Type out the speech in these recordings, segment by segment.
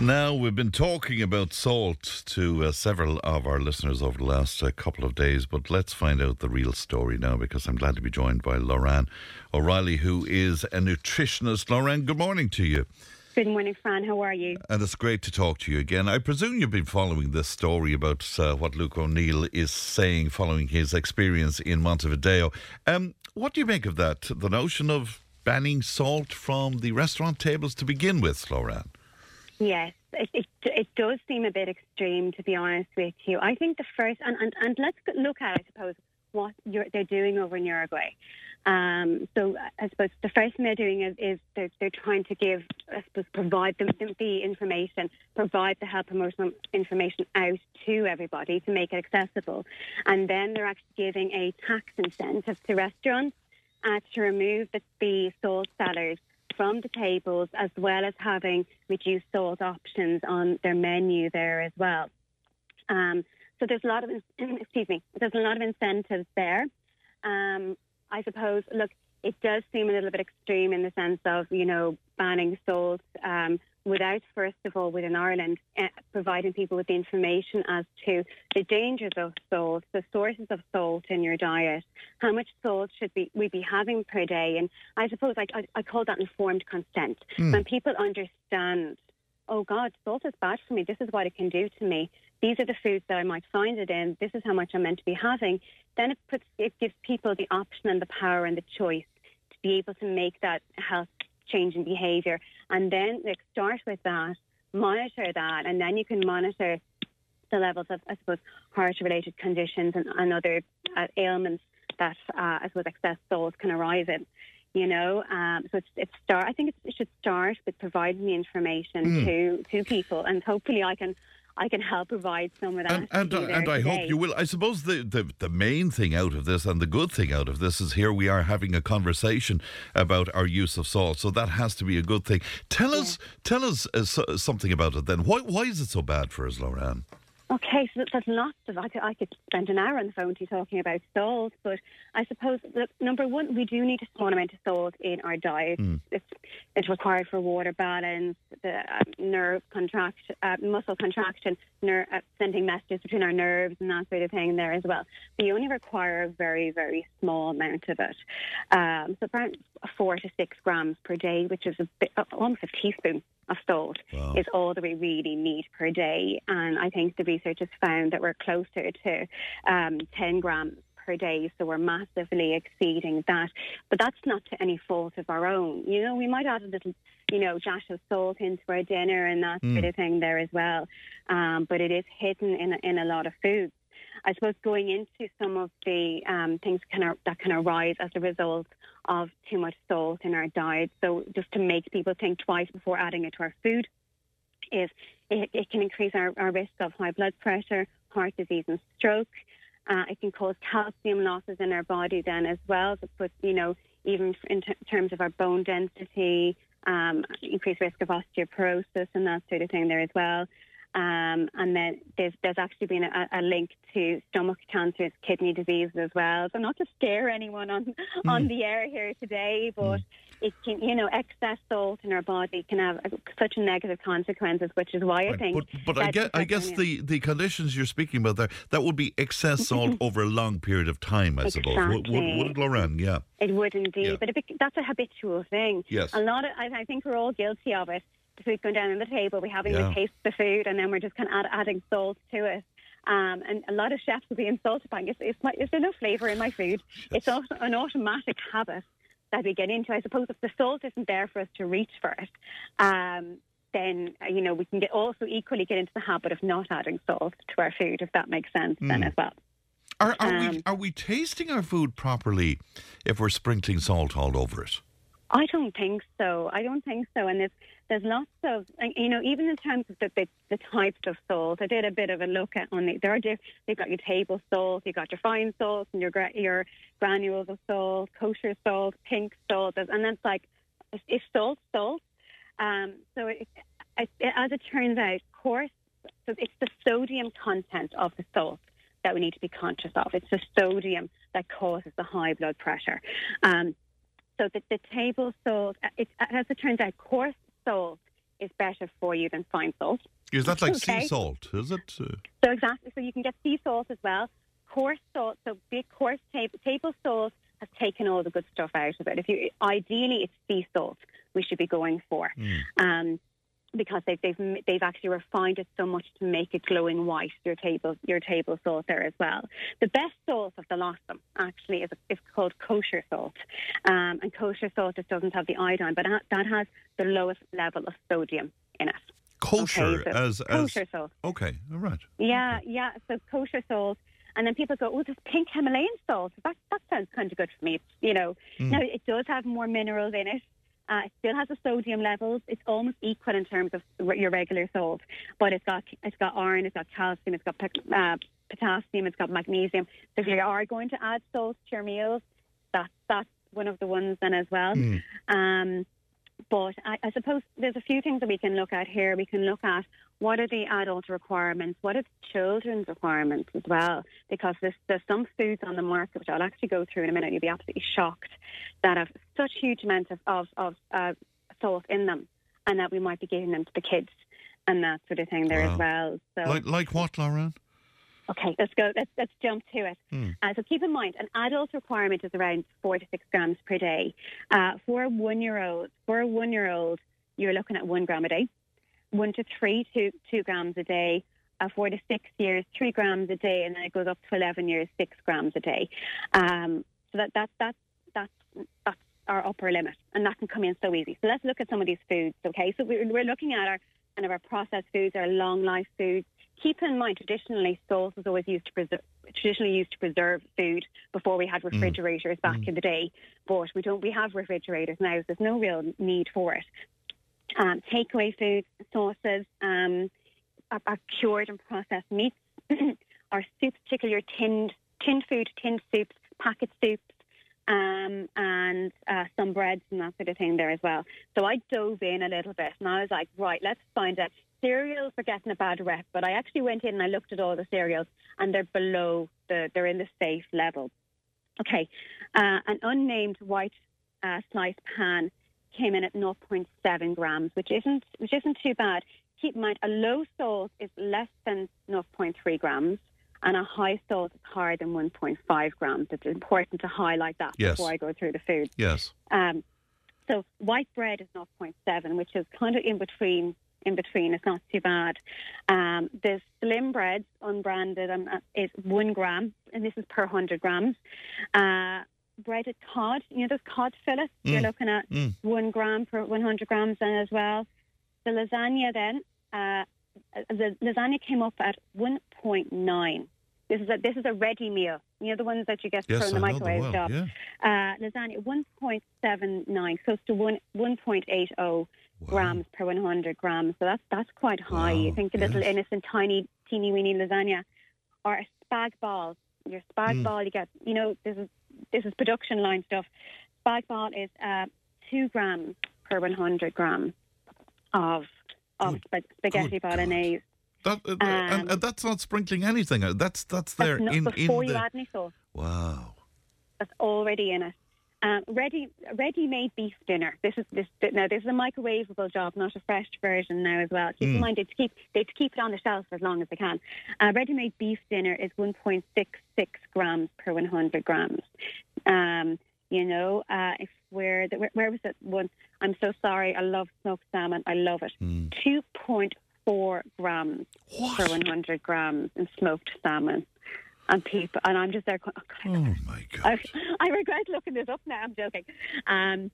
Now, we've been talking about salt to uh, several of our listeners over the last uh, couple of days, but let's find out the real story now because I'm glad to be joined by Laurann O'Reilly, who is a nutritionist. Laurann, good morning to you. Good morning, Fran. How are you? And it's great to talk to you again. I presume you've been following this story about uh, what Luke O'Neill is saying following his experience in Montevideo. Um, what do you make of that? The notion of banning salt from the restaurant tables to begin with, Laurann? Yes, it, it, it does seem a bit extreme, to be honest with you. I think the first, and, and, and let's look at, I suppose, what they're doing over in Uruguay. Um, so I suppose the first thing they're doing is, is they're, they're, trying to give, I suppose, provide them the information, provide the health promotional information out to everybody to make it accessible. And then they're actually giving a tax incentive to restaurants uh, to remove the, the salt cellars from the tables, as well as having reduced salt options on their menu there as well. Um, so there's a lot of excuse me, there's a lot of incentives there. Um, I suppose. Look, it does seem a little bit extreme in the sense of you know banning salt. Um, without, first of all, within Ireland, uh, providing people with the information as to the dangers of salt, the sources of salt in your diet, how much salt should be, we be having per day. And I suppose I, I, I call that informed consent. Mm. When people understand, oh God, salt is bad for me, this is what it can do to me. These are the foods that I might find it in. This is how much I'm meant to be having. Then it puts it gives people the option and the power and the choice to be able to make that health change in behaviour. And then like, start with that, monitor that, and then you can monitor the levels of, I suppose, heart-related conditions and, and other uh, ailments that, uh, I suppose, excess salt can arise in. You know, um, so it's, it's start. I think it should start with providing the information mm. to to people, and hopefully, I can I can help provide some of that. And, and, and I hope you will. I suppose the, the, the main thing out of this and the good thing out of this is here we are having a conversation about our use of salt. So that has to be a good thing. Tell yeah. us tell us uh, something about it then. Why, why is it so bad for us, Laurann? Okay, so there's lots of. I could, I could spend an hour on the phone to you talking about salt, but I suppose look, number one, we do need a small amount of salt in our diet. Mm. It's it's required for water balance, the uh, nerve contract, uh, muscle contraction, ner- uh, sending messages between our nerves and that sort of thing there as well. We only require a very very small amount of it, um, so around four to six grams per day, which is a bit, almost a teaspoon of salt wow. is all that we really need per day. And I think the research has found that we're closer to um, 10 grams per day, so we're massively exceeding that. But that's not to any fault of our own. You know, we might add a little, you know, dash of salt into our dinner and that mm. sort of thing there as well. Um, but it is hidden in in a lot of foods. I suppose going into some of the um, things can, that can arise as a result of too much salt in our diet. So just to make people think twice before adding it to our food is it, it can increase our, our risk of high blood pressure, heart disease and stroke. Uh, it can cause calcium losses in our body then as well. So put, you know, even in terms of our bone density, um, increased risk of osteoporosis and that sort of thing there as well. Um, and then there's, there's actually been a, a, link to stomach cancers, kidney disease as well. So not to scare anyone on mm. on the air here today, but mm. it can, you know, excess salt in our body can have a, such negative consequences, which is why I think. But, but I guess, I guess the, the conditions you're speaking about there, that would be excess salt over a long period of time, I exactly. suppose. Would, would, would, it, Laurann? Yeah. It would indeed, yeah. but that's a habitual thing. Yes. A lot of, I, I think we're all guilty of it food going down on the table, we're having yeah. taste the food, and then we're just kind of add, adding salt to it. Um, and a lot of chefs will be insulted by, it's, it's, it's no flavour in my food. Yes. It's an automatic habit that we get into. I suppose if the salt isn't there for us to reach for it, um, then uh, you know we can get also equally get into the habit of not adding salt to our food, if that makes sense. Mm. Then as well. Are, are um, we are we tasting our food properly if we're sprinkling salt all over it? I don't think so. I don't think so. And there's there's lots of you know even in terms of the, the, the types of salt. I did a bit of a look at on the there are diff, you've got your table salt, you've got your fine salt, and your your granules of salt, kosher salt, pink salt, and that's like it's salt salt. Um, so it, it, as it turns out, coarse. So it's the sodium content of the salt that we need to be conscious of. It's the sodium that causes the high blood pressure. Um, so the, the table salt, it, as it turns out, coarse salt is better for you than fine salt. Is that like Okay. sea salt? Is it? Uh, So exactly, so you can get sea salt as well. Coarse salt, so big coarse table table salt has taken all the good stuff out of it. If you ideally it's sea salt we should be going for, um, because they've, they've they've actually refined it so much to make it glowing white. Your table your table salt there as well. The best salt of the lot of them actually is is called kosher salt, um, and kosher salt just doesn't have the iodine, but that- that has the lowest level of sodium in it. kosher Okay, so as as salt. okay, all right. Yeah, yeah. So kosher salt, and then people go, "Oh, this pink Himalayan salt. That that sounds kind of good for me." You know, now it does have more minerals in it. Uh, it still has the sodium levels. It's almost equal in terms of your regular salt, but it's got it's got iron, it's got calcium, it's got uh, potassium, it's got magnesium. So if you are going to add salt to your meals, that's that's one of the ones then as well. Um, but I, I suppose there's a few things that we can look at here. We can look at what are the adult requirements, what are the children's requirements as well, because there's, there's some foods on the market, which I'll actually go through in a minute, you'll be absolutely shocked, that have such huge amounts of, of, of uh, salt in them, and that we might be giving them to the kids and that sort of thing there Wow. as well. So Like like what, Laurann? Okay, let's go. Let's let's jump to it. Uh, so keep in mind, an adult requirement is around four to six grams per day. Uh, for a one-year-old, for a one-year-old, you're looking at one gram a day. One to three, two two grams a day. Uh, four to six years, three grams a day, and then it goes up to eleven years, six grams a day. Um, so that that that that's that's our upper limit, and that can come in so easy. So let's look at some of these foods. Okay, so we're, we're looking at our kind of our processed foods, our long life foods. Keep in mind, traditionally, salt was always used to preserve, traditionally used to preserve food before we had refrigerators back in the day. But we don't. We have refrigerators now. So there's no real need for it. Um, takeaway food sauces, um, our, our cured and processed meats, our soups, particularly your tinned tinned food, tinned soups, packet soups, um, and uh, some breads and that sort of thing there as well. So I dove in a little bit and I was like, right, let's find out. Cereals are getting a bad rep, but I actually went in and I looked at all the cereals and they're below the, they're in the safe level. Okay, uh, an unnamed white uh, sliced pan came in at 0.7 grams, which isn't which isn't too bad. Keep in mind, a low salt is less than 0.3 grams, and a high salt is higher than 1.5 grams. It's important to highlight that Yes. before I go through the food. Yes. Um, so white bread is 0.7, which is kind of in between. In between, it's not too bad. Um, the slim bread, unbranded, um, is one gram, and this is per 100 grams. Uh, breaded cod, you know, those cod fillets, you're Mm. looking at Mm. one gram per 100 grams then as well. The lasagna then, uh, the lasagna came up at 1.9. This is a this is a ready meal. You know the ones that you get Yes, thrown in the microwave well. stuff. Yeah. Uh, lasagna 1.79, close to one 1.80 grams per 100 grams. So that's that's quite high. Wow, You think a little yes. innocent, tiny, teeny weeny lasagna, or a spag ball. Your spag Mm. ball, you get. You know this is this is production line stuff. Spag ball is uh, two grams per 100 grams of of Good- spa- spaghetti good bolognese. That, uh, and, Um, and that's not sprinkling anything. uh, That's that's there That's in before in you the. add any sauce. Wow. that's already in it. Um, ready, ready-made beef dinner. This is this now. This is a microwavable job, not a fresh version now as well. Keep in Mm. mind they to keep they to keep it on the shelf for as long as they can. Uh, ready-made beef dinner is 1.66 grams per 100 grams. Um, you know, uh, if we're the, where, where was it one? I'm so sorry. I love smoked salmon. I love it. Mm. 2.4 grams per 100 grams in smoked salmon. And people, and I'm just there. going, Oh, Oh my God. I regret looking this up now. I'm joking. Um,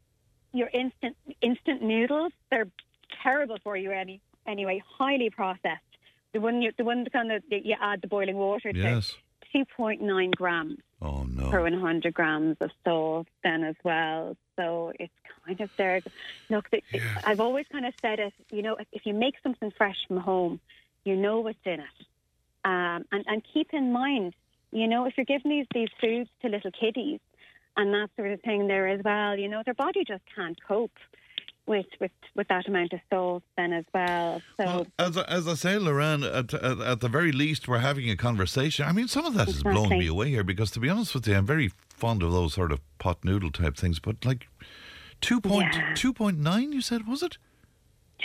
your instant instant noodles, they're terrible for you any, anyway. Highly processed. The one you, the one kind of that you add the boiling water to. Yes. 2.9 grams Oh no. per 100 grams of salt then as well. So it's kind of there. Look. I've always kind of said it, you know, if, if you make something fresh from home, you know what's in it. Um, and, and keep in mind, you know, if you're giving these, these foods to little kiddies and that sort of thing there as well, you know, their body just can't cope with, with, with that amount of salt then as well. So Well, as, I- as I say, Lorraine, at, at, at the very least, we're having a conversation. I mean, some of that is blowing Exactly. me away here because, to be honest with you, I'm very fond of those sort of pot noodle type things. But like, two point Yeah. two point nine, you said, was it?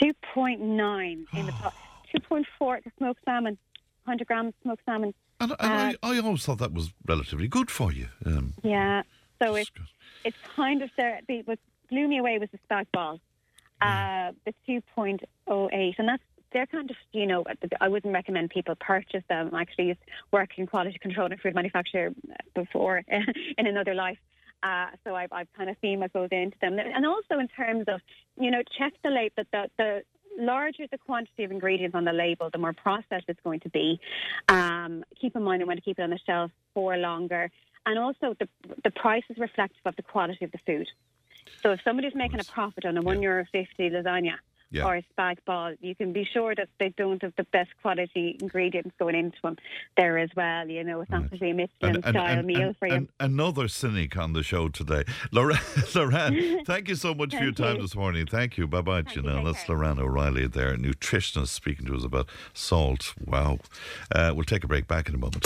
2.9 in the pot. 2.4 the smoked salmon, 100 grams smoked salmon. And, and uh, I, I always thought that was relatively good for you. Um, yeah, so it's it's kind of there. What blew me away was the spag ball, uh, the 2.08, and that's they're kind of, you know, I wouldn't recommend people purchase them. I actually used work in quality control and food manufacture before in another life. Uh, so I've, I've kind of seen what goes into them. And also in terms of, you know, check the label, the, the larger the quantity of ingredients on the label, the more processed it's going to be. Um, keep in mind, I want to keep it on the shelf for longer. And also, the, the price is reflective of the quality of the food. So if somebody's making a profit on a one euro fifty lasagna, yeah. or a spag ball, you can be sure that they don't have the best quality ingredients going into them there as well. You know, it's not right. a Michelin and, style and, meal and, for you. another cynic on the show today. Lorraine, thank you so much for your time you. this morning. Thank you. Bye bye, Janelle. That's Lorraine O'Reilly there, nutritionist, speaking to us about salt. Wow. Uh, we'll take a break back in a moment.